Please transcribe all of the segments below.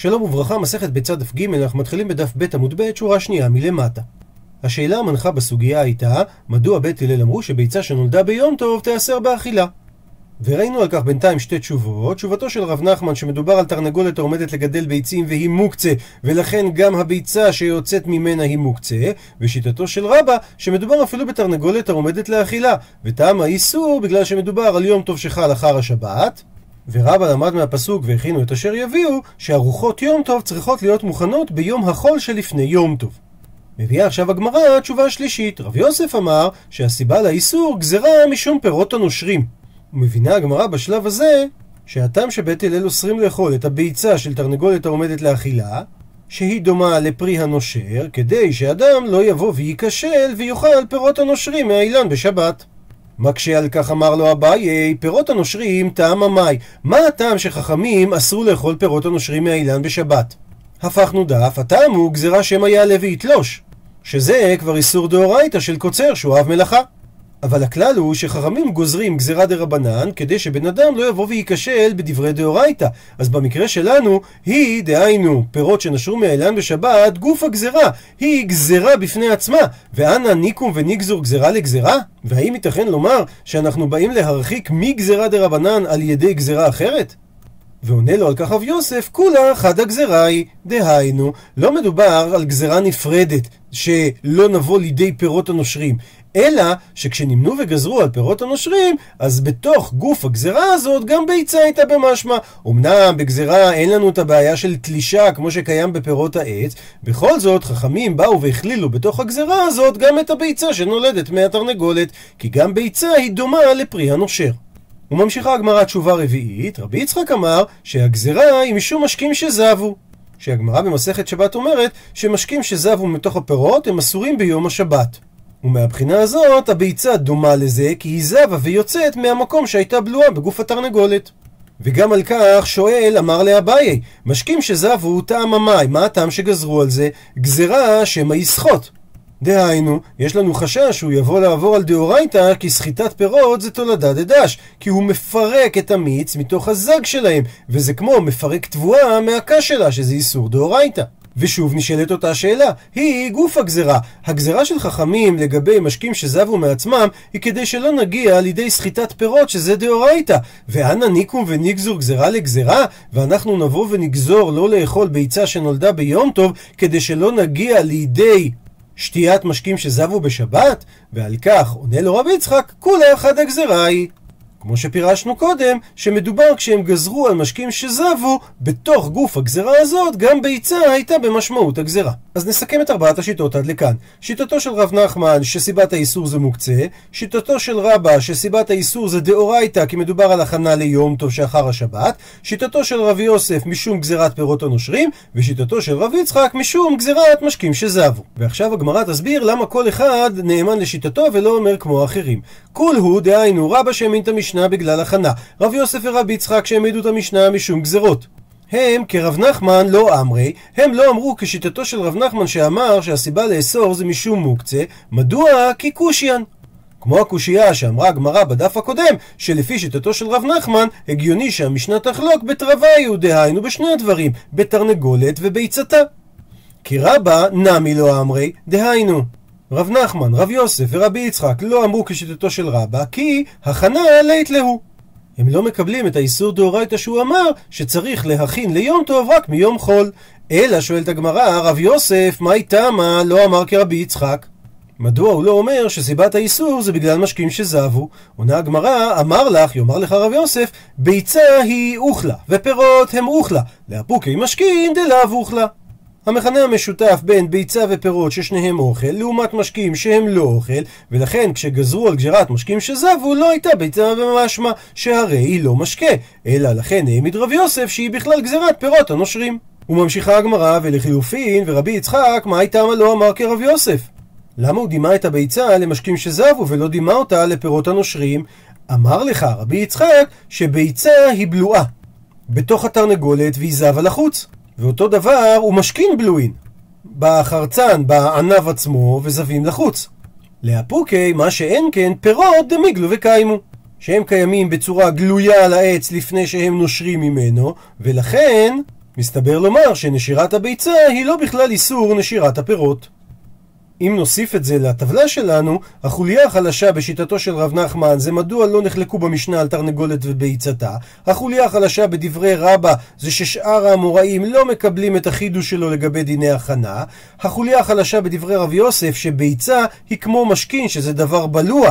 שלום וברכה, מסכת ביצה דף ג', אנחנו מתחילים בדף ב' עמוד ב', שורה שנייה מלמטה. השאלה המנחה בסוגיה הייתה, מדוע בית הלל אמרו שביצה שנולדה ביום טוב תיאסר באכילה? וראינו על כך בינתיים שתי תשובות. תשובתו של רב נחמן שמדובר על תרנגולת העומדת לגדל ביצים והיא מוקצה, ולכן גם הביצה שיוצאת ממנה היא מוקצה, ושיטתו של רבא שמדובר אפילו בתרנגולת העומדת לאכילה, וטעם האיסור בגלל שמדובר על יום טוב שחל אחר השבת. ורבא למד מהפסוק והכינו את אשר יביאו, שארוחות יום טוב צריכות להיות מוכנות ביום החול שלפני יום טוב. מביאה עכשיו הגמרא תשובה שלישית. רב יוסף אמר שהסיבה לאיסור גזרה משום פירות הנושרים. ומבינה הגמרא בשלב הזה שהטעם שבית הלל אוסרים לאכול את הביצה של תרנגולת העומדת לאכילה, שהיא דומה לפרי הנושר, כדי שאדם לא יבוא וייכשל ויאכל פירות הנושרים מהאילן בשבת. מקשה על כך אמר לו אביי, פירות הנושרים טעם המאי. מה הטעם שחכמים אסרו לאכול פירות הנושרים מהאילן בשבת? הפכנו דף, הטעם הוא גזירה שמא יעלה ויתלוש. שזה כבר איסור דאורייתא של קוצר שהוא אוהב מלאכה. אבל הכלל הוא שחכמים גוזרים גזירה דה רבנן כדי שבן אדם לא יבוא וייכשל בדברי דאורייתא. אז במקרה שלנו, היא, דהיינו, פירות שנשרו מהאילן בשבת, גוף הגזירה. היא גזירה בפני עצמה. ואנא ניקום ונגזור גזירה לגזירה? והאם ייתכן לומר שאנחנו באים להרחיק מגזירה דה רבנן על ידי גזירה אחרת? ועונה לו על כך רב יוסף, כולה חד הגזרה היא. דהיינו, לא מדובר על גזרה נפרדת, שלא נבוא לידי פירות הנושרים, אלא שכשנמנו וגזרו על פירות הנושרים, אז בתוך גוף הגזרה הזאת גם ביצה הייתה במשמע. אמנם בגזרה אין לנו את הבעיה של תלישה כמו שקיים בפירות העץ, בכל זאת חכמים באו והכלילו בתוך הגזרה הזאת גם את הביצה שנולדת מהתרנגולת, כי גם ביצה היא דומה לפרי הנושר. וממשיכה הגמרא תשובה רביעית, רבי יצחק אמר שהגזרה היא משום משקים שזבו. שהגמרא במסכת שבת אומרת שמשקים שזבו מתוך הפירות הם אסורים ביום השבת. ומהבחינה הזאת הביצה דומה לזה כי היא זבה ויוצאת מהמקום שהייתה בלועה בגוף התרנגולת. וגם על כך שואל אמר לאביי, משקים שזבו טעם המים, מה הטעם שגזרו על זה? גזרה שמא יסחוט. דהיינו, יש לנו חשש שהוא יבוא לעבור על דאורייתא כי סחיטת פירות זה תולדה דדש, כי הוא מפרק את המיץ מתוך הזג שלהם, וזה כמו מפרק תבואה מהקש שלה, שזה איסור דאורייתא. ושוב נשאלת אותה שאלה, היא גוף הגזרה. הגזרה של חכמים לגבי משקים שזבו מעצמם, היא כדי שלא נגיע לידי סחיטת פירות שזה דאורייתא. ואנא ניקום ונגזור גזרה לגזרה, ואנחנו נבוא ונגזור לא לאכול ביצה שנולדה ביום טוב, כדי שלא נגיע לידי שתיית משקים שזבו בשבת? ועל כך עונה לו רבי יצחק, כולה אחד הגזרה היא. כמו שפירשנו קודם, שמדובר כשהם גזרו על משקים שזבו, בתוך גוף הגזרה הזאת, גם ביצה הייתה במשמעות הגזרה. אז נסכם את ארבעת השיטות עד לכאן. שיטתו של רב נחמן, שסיבת האיסור זה מוקצה, שיטתו של רבא, שסיבת האיסור זה דאורייתא, כי מדובר על הכנה ליום טוב שאחר השבת, שיטתו של רבי יוסף, משום גזירת פירות הנושרים, ושיטתו של רב יצחק, משום גזירת משקים שזבו. ועכשיו הגמרא תסביר למה כל אחד נאמן לשיטתו ולא אומר כמו האחרים. כול הוא, דהיינו, רבא שהאמין את המשנה בגלל הכנה, רב יוסף ורבי יצחק שהעמידו את המשנה משום גזרות. הם, כרב נחמן, לא אמרי, הם לא אמרו כשיטתו של רב נחמן שאמר שהסיבה לאסור זה משום מוקצה, מדוע? כי קושיין. כמו הקושייה שאמרה הגמרא בדף הקודם, שלפי שיטתו של רב נחמן, הגיוני שהמשנה תחלוק בתרווי, דהיינו בשני הדברים, בתרנגולת וביצתה. כי רבא נמי לא אמרי, דהיינו. רב נחמן, רב יוסף ורבי יצחק לא אמרו כשיטתו של רבא, כי הכנה לית להו. הם לא מקבלים את האיסור דאורייתא שהוא אמר שצריך להכין ליום טוב רק מיום חול. אלא שואלת הגמרא, רב יוסף, מה איתמה לא אמר כרבי יצחק? מדוע הוא לא אומר שסיבת האיסור זה בגלל משקים שזבו? עונה הגמרא, אמר לך, יאמר לך רב יוסף, ביצה היא אוכלה, ופירות הם אוכלה, לאפוקי משכין דלאו אוכלה. המכנה המשותף בין ביצה ופירות ששניהם אוכל, לעומת משקים שהם לא אוכל, ולכן כשגזרו על גזירת משקים שזבו, לא הייתה ביצה במשמע, שהרי היא לא משקה, אלא לכן העמיד רב יוסף שהיא בכלל גזירת פירות הנושרים. וממשיכה הגמרא, ולחילופין, ורבי יצחק, מה הייתה מה לא אמר כרב יוסף? למה הוא דימה את הביצה למשקים שזבו ולא דימה אותה לפירות הנושרים? אמר לך רבי יצחק שביצה היא בלועה בתוך התרנגולת והיא זבה לחוץ. ואותו דבר הוא משכין בלוין. בחרצן, בענב עצמו, וזבים לחוץ. לאפוקי, מה שאין כן, פירות דמיגלו וקיימו. שהם קיימים בצורה גלויה על העץ לפני שהם נושרים ממנו, ולכן מסתבר לומר שנשירת הביצה היא לא בכלל איסור נשירת הפירות. אם נוסיף את זה לטבלה שלנו, החוליה החלשה בשיטתו של רב נחמן זה מדוע לא נחלקו במשנה על תרנגולת וביצתה. החוליה החלשה בדברי רבא זה ששאר האמוראים לא מקבלים את החידוש שלו לגבי דיני הכנה. החוליה החלשה בדברי רב יוסף שביצה היא כמו משכין שזה דבר בלוע.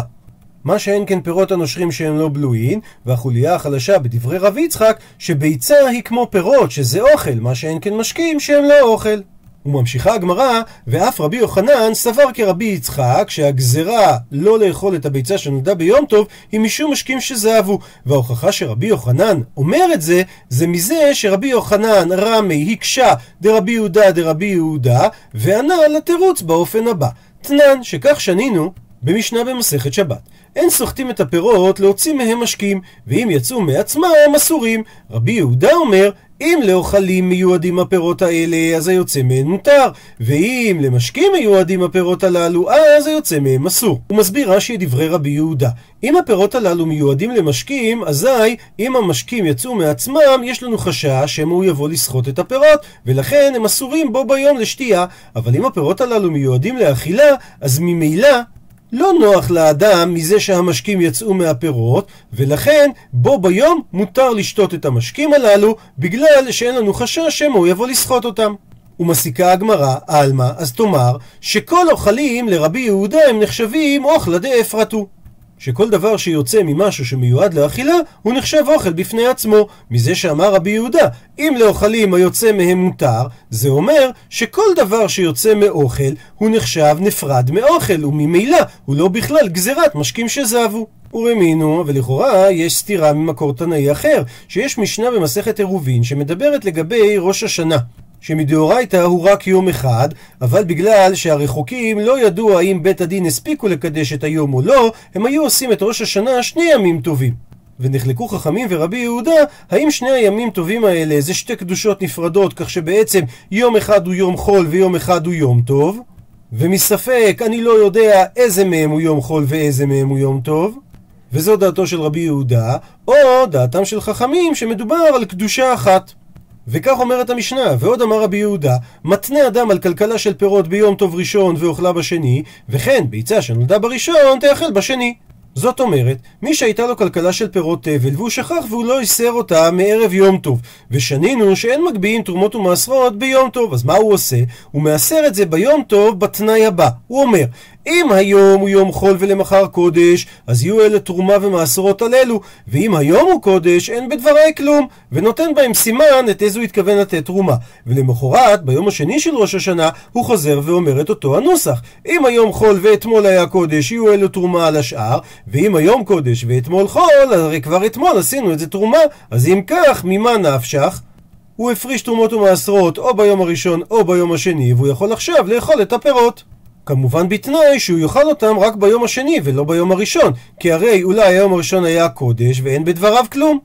מה שאין כן פירות הנושרים שהם לא בלויים, והחוליה החלשה בדברי רב יצחק שביצה היא כמו פירות שזה אוכל, מה שאין כן משקים שהם לא אוכל. וממשיכה הגמרא, ואף רבי יוחנן סבר כרבי יצחק שהגזרה לא לאכול את הביצה שנולדה ביום טוב היא משום משקים שזהבו. וההוכחה שרבי יוחנן אומר את זה, זה מזה שרבי יוחנן רמי הקשה דרבי יהודה דרבי יהודה, וענה לתירוץ באופן הבא. תנן, שכך שנינו במשנה במסכת שבת. אין סוחטים את הפירות להוציא מהם משקים, ואם יצאו מעצמם אסורים. רבי יהודה אומר, אם לאוכלים מיועדים הפירות האלה, אז היוצא מהם מותר, ואם למשקים מיועדים הפירות הללו, אז היוצא מהם אסור. הוא מסביר רש"י את דברי רבי יהודה. אם הפירות הללו מיועדים למשקים, אזי אם המשקים יצאו מעצמם, יש לנו חשש שמא הוא יבוא לסחוט את הפירות, ולכן הם אסורים בו ביום לשתייה. אבל אם הפירות הללו מיועדים לאכילה, אז ממילא לא נוח לאדם מזה שהמשקים יצאו מהפירות, ולכן בו ביום מותר לשתות את המשקים הללו, בגלל שאין לנו חשש שמא הוא יבוא לסחוט אותם. ומסיקה הגמרא, עלמא, אז תאמר, שכל אוכלים לרבי יהודה הם נחשבים אוכלה דאפרתו. שכל דבר שיוצא ממשהו שמיועד לאכילה, הוא נחשב אוכל בפני עצמו. מזה שאמר רבי יהודה, אם לאוכלים היוצא מהם מותר, זה אומר שכל דבר שיוצא מאוכל, הוא נחשב נפרד מאוכל, וממילא הוא לא בכלל גזירת משקים שזבו. ורמינו, ולכאורה יש סתירה ממקור תנאי אחר, שיש משנה במסכת עירובין שמדברת לגבי ראש השנה. שמדאורייתא הוא רק יום אחד, אבל בגלל שהרחוקים לא ידעו האם בית הדין הספיקו לקדש את היום או לא, הם היו עושים את ראש השנה שני ימים טובים. ונחלקו חכמים ורבי יהודה, האם שני הימים טובים האלה זה שתי קדושות נפרדות, כך שבעצם יום אחד הוא יום חול ויום אחד הוא יום טוב? ומספק, אני לא יודע איזה מהם הוא יום חול ואיזה מהם הוא יום טוב. וזו דעתו של רבי יהודה, או דעתם של חכמים שמדובר על קדושה אחת. וכך אומרת המשנה, ועוד אמר רבי יהודה, מתנה אדם על כלכלה של פירות ביום טוב ראשון ואוכלה בשני, וכן ביצה שנולדה בראשון תאכל בשני. זאת אומרת, מי שהייתה לו כלכלה של פירות תבל והוא שכח והוא לא איסר אותה מערב יום טוב ושנינו שאין מגביהים תרומות ומעשרות ביום טוב אז מה הוא עושה? הוא מעשר את זה ביום טוב בתנאי הבא הוא אומר אם היום הוא יום חול ולמחר קודש, אז יהיו אלה תרומה ומעשרות על אלו, ואם היום הוא קודש, אין בדבריי כלום, ונותן בהם סימן את איזו התכוון לתת תרומה. ולמחרת, ביום השני של ראש השנה, הוא חוזר ואומר את אותו הנוסח. אם היום חול ואתמול היה קודש, יהיו אלו תרומה על השאר, ואם היום קודש ואתמול חול, הרי כבר אתמול עשינו את זה תרומה. אז אם כך, ממה נפשך? הוא הפריש תרומות ומעשרות או ביום הראשון או ביום השני, והוא יכול עכשיו לאכול את הפירות. כמובן בתנאי שהוא יאכל אותם רק ביום השני ולא ביום הראשון, כי הרי אולי היום הראשון היה קודש ואין בדבריו כלום.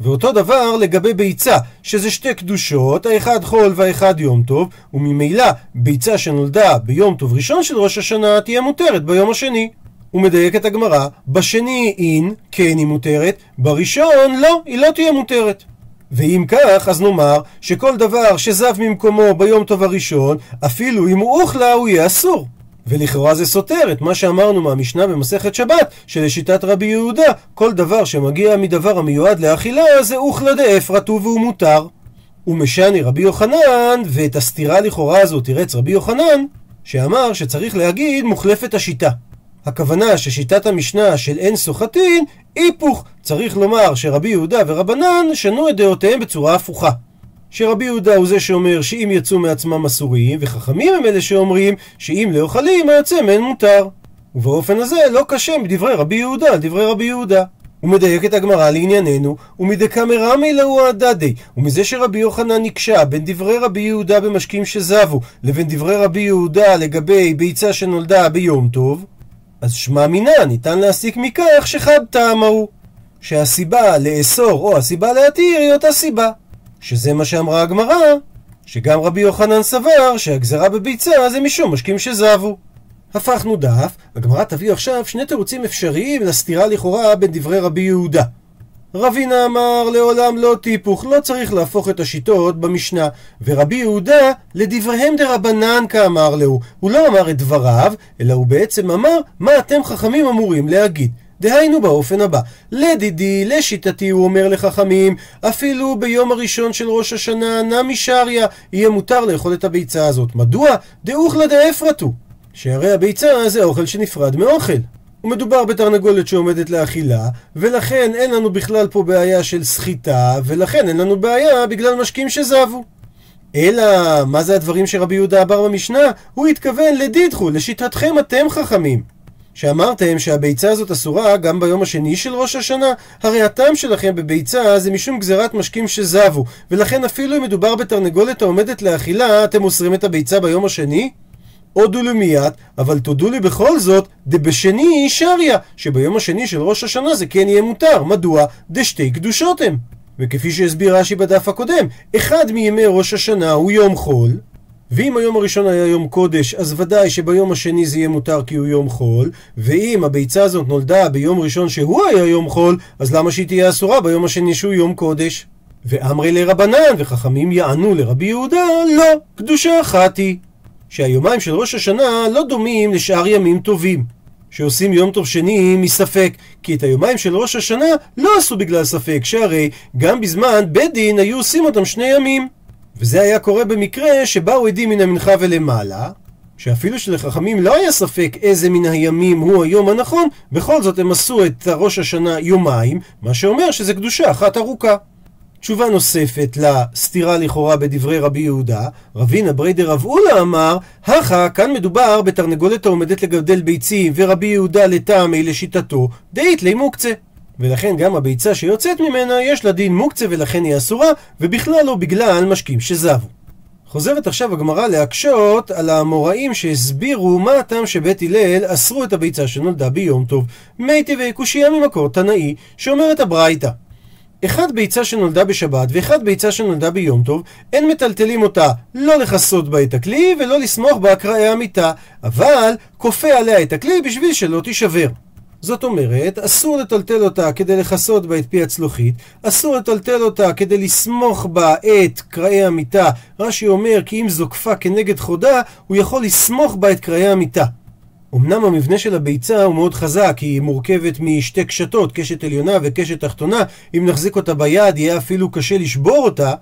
ואותו דבר לגבי ביצה, שזה שתי קדושות, האחד חול והאחד יום טוב, וממילא ביצה שנולדה ביום טוב ראשון של ראש השנה תהיה מותרת ביום השני. הוא מדייק את הגמרא, בשני אין, כן היא מותרת, בראשון לא, היא לא תהיה מותרת. ואם כך, אז נאמר שכל דבר שזב ממקומו ביום טוב הראשון, אפילו אם הוא אוכלה, הוא יהיה אסור. ולכאורה זה סותר את מה שאמרנו מהמשנה במסכת שבת, שלשיטת רבי יהודה, כל דבר שמגיע מדבר המיועד לאכילה זה אוכלה דאפרתו והוא מותר. ומשני רבי יוחנן, ואת הסתירה לכאורה הזו תירץ רבי יוחנן, שאמר שצריך להגיד מוחלפת השיטה. הכוונה ששיטת המשנה של אין סוחטין, היפוך. צריך לומר שרבי יהודה ורבנן שנו את דעותיהם בצורה הפוכה. שרבי יהודה הוא זה שאומר שאם יצאו מעצמם אסורים, וחכמים הם אלה שאומרים שאם לא אוכלים היוצא מהן מותר. ובאופן הזה לא קשה מדברי רבי יהודה על דברי רבי יהודה. הוא מדייק את הגמרא לענייננו, ומדקמרמי להו הדדי, ומזה שרבי יוחנן נקשה בין דברי רבי יהודה במשקים שזבו, לבין דברי רבי יהודה לגבי ביצה שנולדה ביום טוב, אז שמע מינה ניתן להסיק מכך שחד טעם ההוא, שהסיבה לאסור או הסיבה להתיר היא אותה סיבה. שזה מה שאמרה הגמרא, שגם רבי יוחנן סבר שהגזרה בביצה זה משום משקים שזבו. הפכנו דף, הגמרא תביא עכשיו שני תירוצים אפשריים לסתירה לכאורה בין דברי רבי יהודה. רבינה אמר לעולם לא טיפוך, לא צריך להפוך את השיטות במשנה. ורבי יהודה לדבריהם דרבנן כאמר להו. הוא לא אמר את דבריו, אלא הוא בעצם אמר מה אתם חכמים אמורים להגיד. דהיינו באופן הבא, לדידי, לשיטתי, הוא אומר לחכמים, אפילו ביום הראשון של ראש השנה, נמי שריה, יהיה מותר לאכול את הביצה הזאת. מדוע? דאוכלה דאפרתו. שהרי הביצה זה אוכל שנפרד מאוכל. ומדובר בתרנגולת שעומדת לאכילה, ולכן אין לנו בכלל פה בעיה של סחיטה, ולכן אין לנו בעיה בגלל משקים שזבו. אלא, מה זה הדברים שרבי יהודה אמר במשנה? הוא התכוון לדידחו, לשיטתכם אתם חכמים. שאמרתם שהביצה הזאת אסורה גם ביום השני של ראש השנה, הרי הטעם שלכם בביצה זה משום גזירת משקים שזבו, ולכן אפילו אם מדובר בתרנגולת העומדת לאכילה, אתם אוסרים את הביצה ביום השני? הודו לי מיד, אבל תודו לי בכל זאת, דבשני שריה, שביום השני של ראש השנה זה כן יהיה מותר. מדוע? דשתי קדושות הם. וכפי שהסביר רש"י בדף הקודם, אחד מימי ראש השנה הוא יום חול, ואם היום הראשון היה יום קודש, אז ודאי שביום השני זה יהיה מותר כי הוא יום חול, ואם הביצה הזאת נולדה ביום ראשון שהוא היה יום חול, אז למה שהיא תהיה אסורה ביום השני שהוא יום קודש? ואמרי לרבנן, וחכמים יענו לרבי יהודה, לא, קדושה אחת היא. שהיומיים של ראש השנה לא דומים לשאר ימים טובים. שעושים יום טוב שני מספק, כי את היומיים של ראש השנה לא עשו בגלל ספק, שהרי גם בזמן בית דין היו עושים אותם שני ימים. וזה היה קורה במקרה שבאו עדים מן המנחה ולמעלה, שאפילו שלחכמים לא היה ספק איזה מן הימים הוא היום הנכון, בכל זאת הם עשו את ראש השנה יומיים, מה שאומר שזה קדושה אחת ארוכה. תשובה נוספת לסתירה לכאורה בדברי רבי יהודה, רבינה בריידר רב אולה אמר, הכה, כאן מדובר בתרנגולת העומדת לגדל ביצים, ורבי יהודה לטעמי לשיטתו, דאית לי מוקצה. ולכן גם הביצה שיוצאת ממנה יש לה דין מוקצה ולכן היא אסורה, ובכלל לא בגלל משקים שזבו. חוזרת עכשיו הגמרא להקשות על האמוראים שהסבירו מה הטעם שבית הלל אסרו את הביצה שנולדה ביום טוב. מי טבעי קושייה ממקור תנאי שאומרת הברייתא אחד ביצה שנולדה בשבת ואחד ביצה שנולדה ביום טוב, אין מטלטלים אותה לא לכסות בה את הכלי ולא לסמוך בה אקראי המיטה, אבל כופה עליה את הכלי בשביל שלא תישבר. זאת אומרת, אסור לטלטל אותה כדי לכסות בה את פי הצלוחית, אסור לטלטל אותה כדי לסמוך בה את קראי המיטה. רש"י אומר כי אם זוקפה כנגד חודה, הוא יכול לסמוך בה את קראי המיטה. אמנם המבנה של הביצה הוא מאוד חזק, היא מורכבת משתי קשתות, קשת עליונה וקשת תחתונה, אם נחזיק אותה ביד יהיה אפילו קשה לשבור אותה,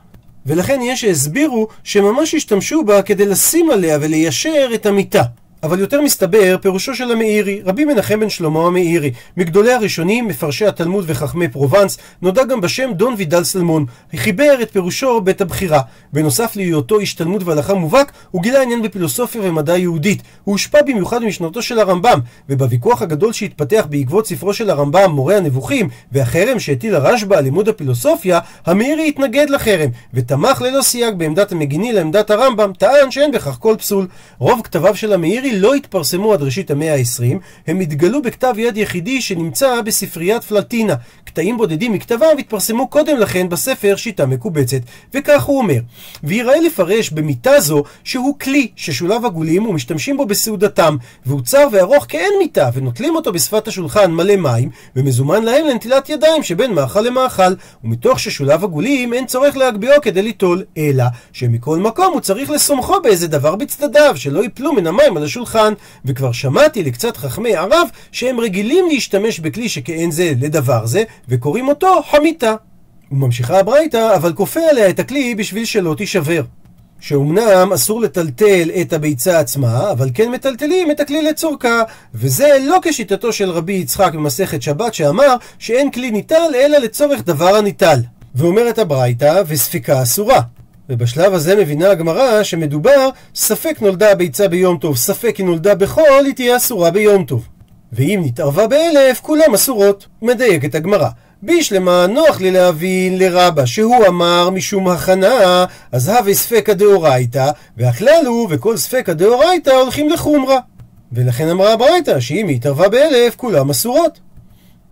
ולכן יש שהסבירו שממש השתמשו בה כדי לשים עליה וליישר את המיטה. אבל יותר מסתבר פירושו של המאירי, רבי מנחם בן שלמה המאירי, מגדולי הראשונים, מפרשי התלמוד וחכמי פרובנס, נודע גם בשם דון וידל סלמון. חיבר את פירושו בית הבחירה. בנוסף להיותו איש תלמוד והלכה מובהק, הוא גילה עניין בפילוסופיה ומדע יהודית. הוא הושפע במיוחד ממשנתו של הרמב"ם, ובוויכוח הגדול שהתפתח בעקבות ספרו של הרמב"ם, מורה הנבוכים, והחרם שהטיל הרשב"א על לימוד הפילוסופיה, המאירי התנגד לחרם, ותמך ללא סייג בעמדת המגיני לעמדת הרמב"ם, טען שאין בכך כל פסול. רוב כתביו של המאירי לא התפרסמו עד ראשית המאה ה-20, הם התגלו בכתב יד יחידי שנמצא בספריית פלטינה. קטעים בודדים מכתביו התפרסמו קודם לכן בספר שיטה מקובצת. וכך הוא אומר: ויראה לפרש במיטה זו שהוא כלי ששולב עגולים ומשתמשים בו בסעודתם, והוא צר וארוך כאין מיטה, ונוטלים אותו בשפת השולחן מלא מים, ומזומן להם לנטילת ידיים שבין מאכל למאכל, ומתוך ששולב עגולים אין צורך להגביהו כדי ליטול, אלא שמכל מקום הוא צריך לסומכו באיזה דבר בצדדיו, שלא יפלו מן המים על השולחן. השולחן, וכבר שמעתי לקצת חכמי ערב שהם רגילים להשתמש בכלי שכאין זה לדבר זה, וקוראים אותו חמיתה. וממשיכה הברייתא, אבל כופה עליה את הכלי בשביל שלא תישבר. שאומנם אסור לטלטל את הביצה עצמה, אבל כן מטלטלים את הכלי לצורכה, וזה לא כשיטתו של רבי יצחק במסכת שבת שאמר שאין כלי ניטל אלא לצורך דבר הניטל. ואומרת הברייתא, וספיקה אסורה. ובשלב הזה מבינה הגמרא שמדובר ספק נולדה הביצה ביום טוב, ספק היא נולדה בחול, היא תהיה אסורה ביום טוב. ואם נתערבה באלף, כולם אסורות. מדייקת הגמרא. בישלמה נוח לי להבין לרבה שהוא אמר משום הכנה, אז הווה ספקא דאורייתא, והכלל הוא וכל ספקא דאורייתא הולכים לחומרה. ולכן אמרה הברייתא שאם היא התערבה באלף, כולם אסורות.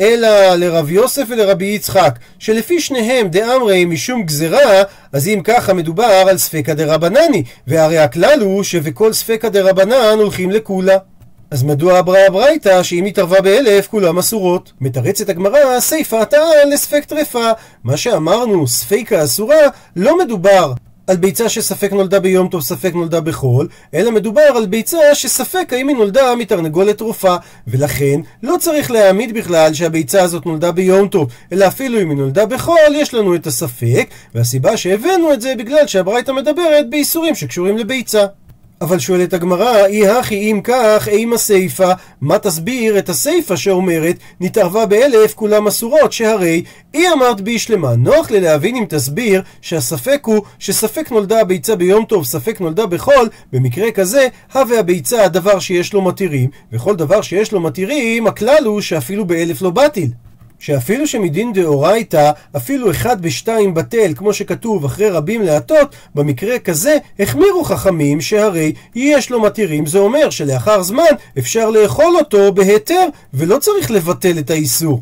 אלא לרב יוסף ולרבי יצחק, שלפי שניהם דאמרי משום גזרה, אז אם ככה מדובר על ספקא דרבנני, והרי הכלל הוא שבכל ספקא דרבנן הולכים לכולה. אז מדוע אמרה הברייתא שאם התערבה באלף כולם אסורות? מתרצת הגמרא, סיפא טען לספק טרפה. מה שאמרנו, ספיקה אסורה, לא מדובר על ביצה שספק נולדה ביום טוב, ספק נולדה בחול, אלא מדובר על ביצה שספק האם היא נולדה מתרנגולת תרופה, ולכן לא צריך להעמיד בכלל שהביצה הזאת נולדה ביום טוב, אלא אפילו אם היא נולדה בחול, יש לנו את הספק, והסיבה שהבאנו את זה בגלל שהברייתא מדברת באיסורים שקשורים לביצה. אבל שואלת הגמרא, אי הכי אם כך, אימה סיפה, מה תסביר את הסיפה שאומרת, נתערבה באלף כולם אסורות, שהרי אי אמרת בי שלמה. נוח ללהבין אם תסביר שהספק הוא שספק נולדה הביצה ביום טוב, ספק נולדה בחול, במקרה כזה, הווה הביצה הדבר שיש לו מתירים, וכל דבר שיש לו מתירים, הכלל הוא שאפילו באלף לא בטיל. שאפילו שמדין דאורייתא, אפילו אחד בשתיים בטל, כמו שכתוב אחרי רבים להטות, במקרה כזה החמירו חכמים שהרי יש לו מתירים, זה אומר שלאחר זמן אפשר לאכול אותו בהיתר, ולא צריך לבטל את האיסור.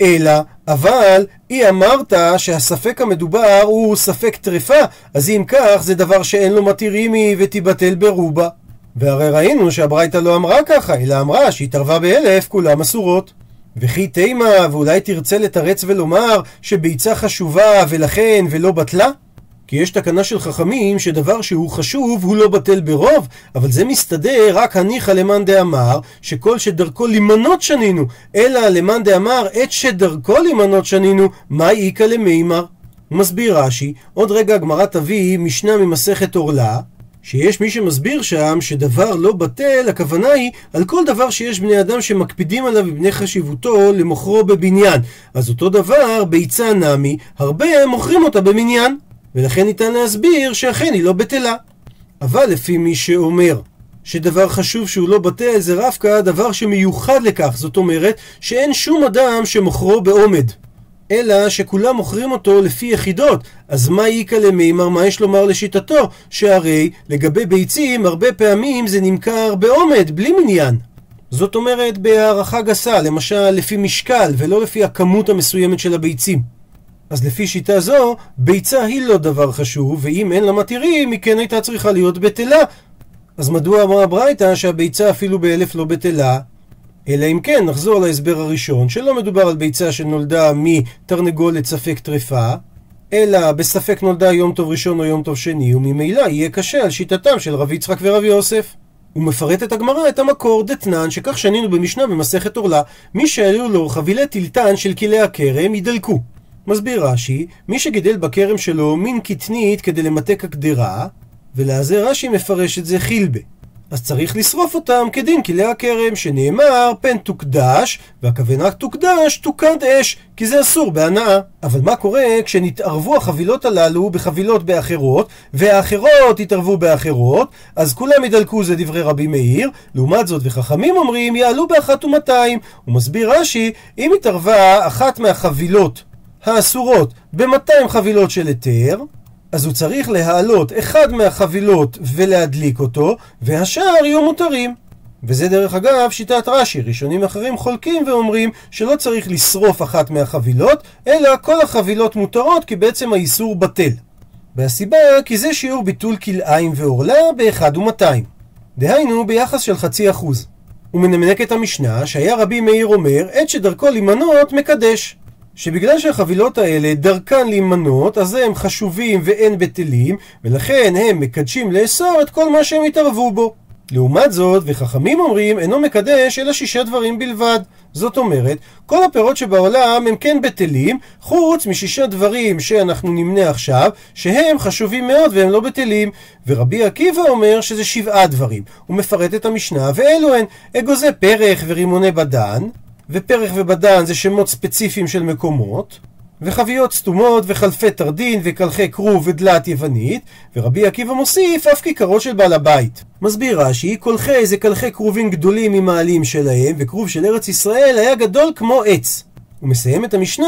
אלא, אבל, אי אמרת שהספק המדובר הוא ספק טרפה, אז אם כך זה דבר שאין לו מתירים היא ותיבטל ברובה. והרי ראינו שהברייתא לא אמרה ככה, אלא אמרה שהתערבה באלף כולם אסורות. וכי תימה, ואולי תרצה לתרץ ולומר שביצה חשובה ולכן ולא בטלה? כי יש תקנה של חכמים שדבר שהוא חשוב הוא לא בטל ברוב, אבל זה מסתדר רק הניחא למאן דאמר, שכל שדרכו לימנות שנינו, אלא למאן דאמר את שדרכו לימנות שנינו, מה איכא למימר? מסביר רש"י, עוד רגע הגמרא תביא משנה ממסכת עורלה, שיש מי שמסביר שם שדבר לא בטל, הכוונה היא על כל דבר שיש בני אדם שמקפידים עליו מפני חשיבותו למוכרו בבניין. אז אותו דבר, ביצה נמי, הרבה מוכרים אותה במניין. ולכן ניתן להסביר שאכן היא לא בטלה. אבל לפי מי שאומר שדבר חשוב שהוא לא בטל זה רבקה דבר שמיוחד לכך, זאת אומרת שאין שום אדם שמוכרו בעומד. אלא שכולם מוכרים אותו לפי יחידות. אז מה איכא למימר, מה יש לומר לשיטתו? שהרי לגבי ביצים, הרבה פעמים זה נמכר בעומד, בלי מניין. זאת אומרת בהערכה גסה, למשל לפי משקל, ולא לפי הכמות המסוימת של הביצים. אז לפי שיטה זו, ביצה היא לא דבר חשוב, ואם אין לה מתירים, היא כן הייתה צריכה להיות בטלה. אז מדוע אמרה ברייתא שהביצה אפילו באלף לא בטלה? אלא אם כן נחזור להסבר הראשון, שלא מדובר על ביצה שנולדה מתרנגולת ספק טרפה, אלא בספק נולדה יום טוב ראשון או יום טוב שני, וממילא יהיה קשה על שיטתם של רב יצחק ורב יוסף. הוא מפרט את הגמרא את המקור דתנן, שכך שנינו במשנה במסכת עורלה, מי שהיו לו חבילי טילטן של כלי הכרם ידלקו. מסביר רש"י, מי שגידל בכרם שלו מין קטנית כדי למתק הקדרה, ולזה רש"י מפרש את זה חילבה. אז צריך לשרוף אותם כדין כלי הכרם, שנאמר פן תוקדש, והכוונה תוקדש תוקד אש, כי זה אסור בהנאה. אבל מה קורה כשנתערבו החבילות הללו בחבילות באחרות, והאחרות יתערבו באחרות, אז כולם ידלקו זה דברי רבי מאיר, לעומת זאת וחכמים אומרים יעלו באחת ומאתיים. הוא מסביר רש"י, אם התערבה אחת מהחבילות האסורות ב-200 חבילות של היתר, אז הוא צריך להעלות אחד מהחבילות ולהדליק אותו, והשאר יהיו מותרים. וזה דרך אגב שיטת רש"י, ראשונים אחרים חולקים ואומרים שלא צריך לשרוף אחת מהחבילות, אלא כל החבילות מותרות כי בעצם האיסור בטל. והסיבה כי זה שיעור ביטול כלאיים ועורלה באחד ומאתיים. דהיינו ביחס של חצי אחוז. הוא מנמק את המשנה שהיה רבי מאיר אומר, עת שדרכו להימנות מקדש. שבגלל שהחבילות האלה דרכן להימנות, אז הם חשובים ואין בטלים, ולכן הם מקדשים לאסור את כל מה שהם התערבו בו. לעומת זאת, וחכמים אומרים, אינו מקדש אלא שישה דברים בלבד. זאת אומרת, כל הפירות שבעולם הם כן בטלים, חוץ משישה דברים שאנחנו נמנה עכשיו, שהם חשובים מאוד והם לא בטלים. ורבי עקיבא אומר שזה שבעה דברים. הוא מפרט את המשנה, ואלו הן אגוזי פרח ורימוני בדן, ופרח ובדן זה שמות ספציפיים של מקומות, וחביות סתומות וחלפי טרדין וקלחי כרוב ודלת יוונית, ורבי עקיבא מוסיף אף כיכרות של בעל הבית. מסביר רש"י, קולחי זה קלחי כרובים גדולים עם העלים שלהם, וכרוב של ארץ ישראל היה גדול כמו עץ. הוא מסיים את המשנה,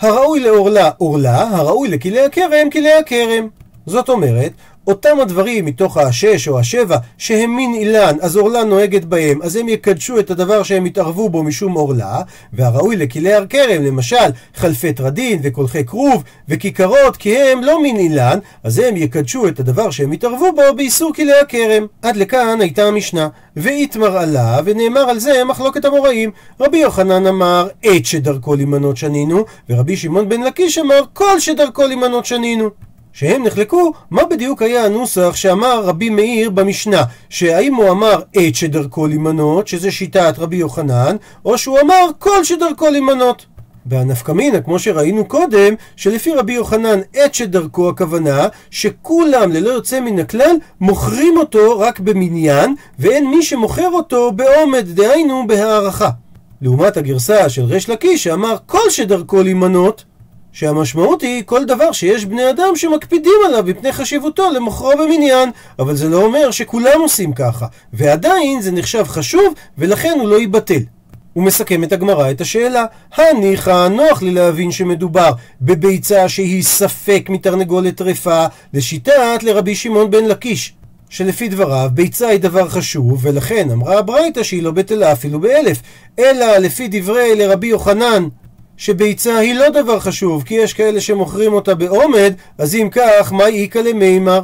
הראוי לעורלה עורלה, הראוי לכלי הכרם כלי הכרם. זאת אומרת, אותם הדברים מתוך השש או השבע שהם מין אילן, אז עורלה נוהגת בהם, אז הם יקדשו את הדבר שהם התערבו בו משום עורלה, והראוי לכלי הר כרם, למשל חלפי טרדין וקולחי כרוב וכיכרות, כי הם לא מין אילן, אז הם יקדשו את הדבר שהם התערבו בו באיסור כלי הכרם. עד לכאן הייתה המשנה. ואיתמר עלה, ונאמר על זה מחלוקת המוראים. רבי יוחנן אמר, עת שדרכו להימנות שנינו, ורבי שמעון בן לקיש אמר, כל שדרכו להימנות שנינו. שהם נחלקו מה בדיוק היה הנוסח שאמר רבי מאיר במשנה, שהאם הוא אמר עת שדרכו להימנות, שזה שיטת רבי יוחנן, או שהוא אמר כל שדרכו להימנות. והנפקמינה, כמו שראינו קודם, שלפי רבי יוחנן עת שדרכו הכוונה, שכולם ללא יוצא מן הכלל מוכרים אותו רק במניין, ואין מי שמוכר אותו בעומד, דהיינו בהערכה. לעומת הגרסה של ריש לקיש שאמר כל שדרכו להימנות, שהמשמעות היא כל דבר שיש בני אדם שמקפידים עליו מפני חשיבותו למוכרו במניין, אבל זה לא אומר שכולם עושים ככה, ועדיין זה נחשב חשוב ולכן הוא לא ייבטל. הוא מסכם את הגמרא את השאלה, הניחא נוח לי להבין שמדובר בביצה שהיא ספק מתרנגולת טרפה לשיטת לרבי שמעון בן לקיש. שלפי דבריו ביצה היא דבר חשוב, ולכן אמרה הברייתא שהיא לא בטלה אפילו באלף, אלא לפי דברי לרבי יוחנן שביצה היא לא דבר חשוב, כי יש כאלה שמוכרים אותה בעומד, אז אם כך, מה איכא למימר?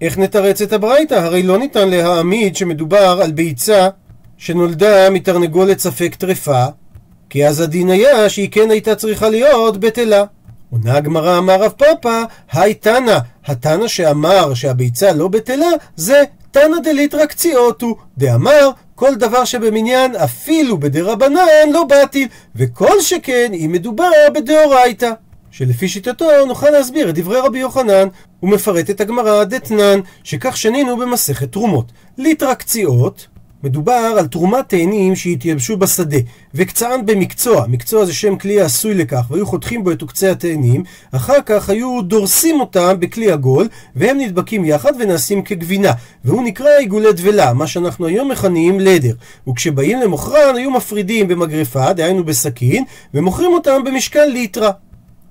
איך נתרץ את הברייתא? הרי לא ניתן להעמיד שמדובר על ביצה שנולדה מתרנגולת ספק טרפה, כי אז הדין היה שהיא כן הייתה צריכה להיות בטלה. עונה הגמרא אמר רב פאפא, היי תנא, התנא שאמר שהביצה לא בטלה, זה תנא דליטרא קציעותו, דאמר כל דבר שבמניין אפילו בדרבנן לא באתי, וכל שכן אם מדובר בדאורייתא. שלפי שיטתו נוכל להסביר את דברי רבי יוחנן. הוא מפרט את הגמרא דתנן, שכך שנינו במסכת תרומות. ליטרא קציעות מדובר על תרומת תאנים שהתייבשו בשדה, וקצען במקצוע, מקצוע זה שם כלי העשוי לכך, והיו חותכים בו את עוקצי התאנים, אחר כך היו דורסים אותם בכלי עגול, והם נדבקים יחד ונעשים כגבינה, והוא נקרא עיגולי דבלה, מה שאנחנו היום מכנים לדר. וכשבאים למוכרן היו מפרידים במגרפה, דהיינו בסכין, ומוכרים אותם במשקל ליטרה.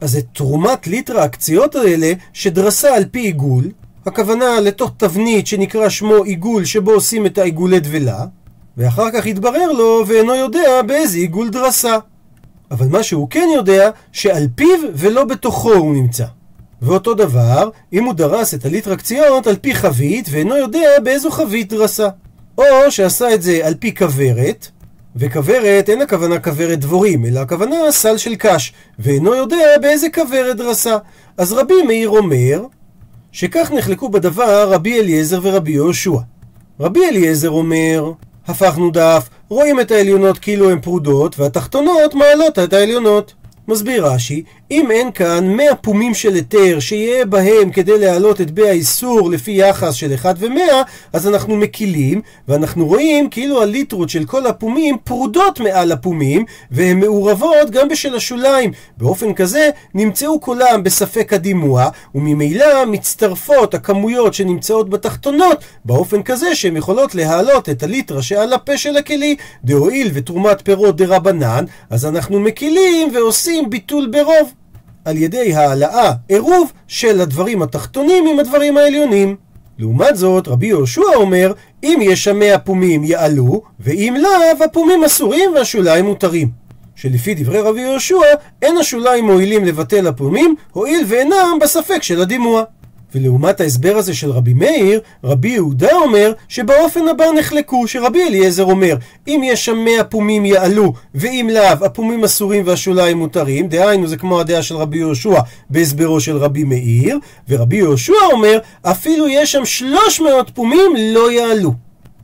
אז את תרומת ליטרה הקציעות האלה, שדרסה על פי עיגול, הכוונה לתוך תבנית שנקרא שמו עיגול שבו עושים את העיגולי דבלה, ואחר כך יתברר לו ואינו יודע באיזה עיגול דרסה. אבל מה שהוא כן יודע, שעל פיו ולא בתוכו הוא נמצא. ואותו דבר, אם הוא דרס את הליטרקציות על פי חבית ואינו יודע באיזו חבית דרסה. או שעשה את זה על פי כוורת, וכוורת אין הכוונה כוורת דבורים, אלא הכוונה סל של קש, ואינו יודע באיזה כוורת דרסה. אז רבי מאיר אומר, שכך נחלקו בדבר רבי אליעזר ורבי יהושע. רבי אליעזר אומר, הפכנו דף, רואים את העליונות כאילו הן פרודות, והתחתונות מעלות את העליונות. מסביר רש"י, אם אין כאן 100 פומים של היתר שיהיה בהם כדי להעלות את בי האיסור לפי יחס של 1 ו-100, אז אנחנו מקילים, ואנחנו רואים כאילו הליטרות של כל הפומים פרודות מעל הפומים, והן מעורבות גם בשל השוליים. באופן כזה נמצאו כולם בספק הדימוע, וממילא מצטרפות הכמויות שנמצאות בתחתונות, באופן כזה שהן יכולות להעלות את הליטרה שעל הפה של הכלי, דהואיל ותרומת פירות דרבנן, אז אנחנו מקילים ועושים ביטול ברוב. על ידי העלאה, עירוב, של הדברים התחתונים עם הדברים העליונים. לעומת זאת, רבי יהושע אומר, אם יש שם מאה פומים יעלו, ואם לאו, הפומים אסורים והשוליים מותרים. שלפי דברי רבי יהושע, אין השוליים מועילים לבטל הפומים, הואיל ואינם בספק של הדימוע. ולעומת ההסבר הזה של רבי מאיר, רבי יהודה אומר שבאופן הבא נחלקו, שרבי אליעזר אומר, אם יש שם מאה פומים יעלו, ואם לאו, הפומים אסורים והשוליים מותרים, דהיינו זה כמו הדעה של רבי יהושע בהסברו של רבי מאיר, ורבי יהושע אומר, אפילו יש שם שלוש מאות פומים לא יעלו.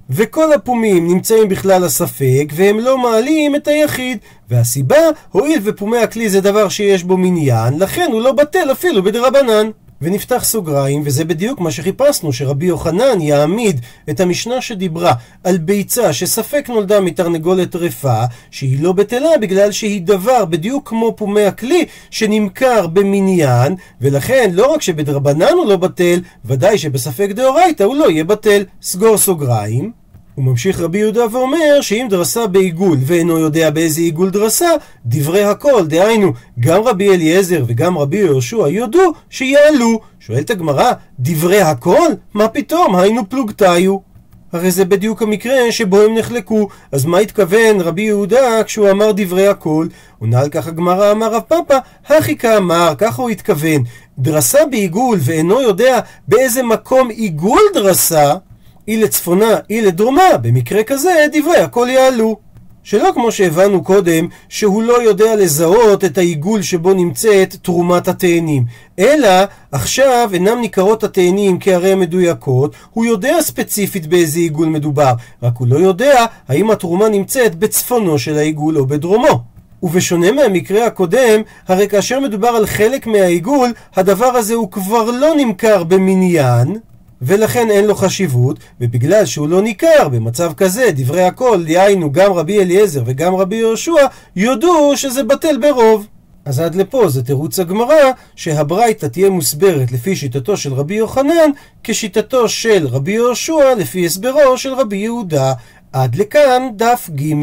וכל הפומים נמצאים בכלל הספק, והם לא מעלים את היחיד. והסיבה, הואיל ופומי הכלי זה דבר שיש בו מניין, לכן הוא לא בטל אפילו בדרבנן. ונפתח סוגריים, וזה בדיוק מה שחיפשנו, שרבי יוחנן יעמיד את המשנה שדיברה על ביצה שספק נולדה מתרנגולת טרפה, שהיא לא בטלה בגלל שהיא דבר בדיוק כמו פומי הכלי שנמכר במניין, ולכן לא רק שבדרבנן הוא לא בטל, ודאי שבספק דאורייתא הוא לא יהיה בטל. סגור סוגריים. הוא ממשיך רבי יהודה ואומר שאם דרסה בעיגול ואינו יודע באיזה עיגול דרסה, דברי הכל, דהיינו, גם רבי אליעזר וגם רבי יהושע יודו שיעלו. שואלת הגמרא, דברי הכל? מה פתאום, היינו פלוגתיו. הרי זה בדיוק המקרה שבו הם נחלקו. אז מה התכוון רבי יהודה כשהוא אמר דברי הכל? עונה על כך הגמרא אמר רב פאפא, הכי כאמר, ככה הוא התכוון. דרסה בעיגול ואינו יודע באיזה מקום עיגול דרסה, אי לצפונה, אי לדרומה, במקרה כזה דברי הכל יעלו. שלא כמו שהבנו קודם, שהוא לא יודע לזהות את העיגול שבו נמצאת תרומת התאנים, אלא עכשיו אינם ניכרות התאנים כהרי המדויקות, הוא יודע ספציפית באיזה עיגול מדובר, רק הוא לא יודע האם התרומה נמצאת בצפונו של העיגול או בדרומו. ובשונה מהמקרה הקודם, הרי כאשר מדובר על חלק מהעיגול, הדבר הזה הוא כבר לא נמכר במניין, ולכן אין לו חשיבות, ובגלל שהוא לא ניכר במצב כזה, דברי הכל, דהיינו גם רבי אליעזר וגם רבי יהושע, יודו שזה בטל ברוב. אז עד לפה זה תירוץ הגמרא שהברייתא תהיה מוסברת לפי שיטתו של רבי יוחנן כשיטתו של רבי יהושע לפי הסברו של רבי יהודה. עד לכאן דף ג'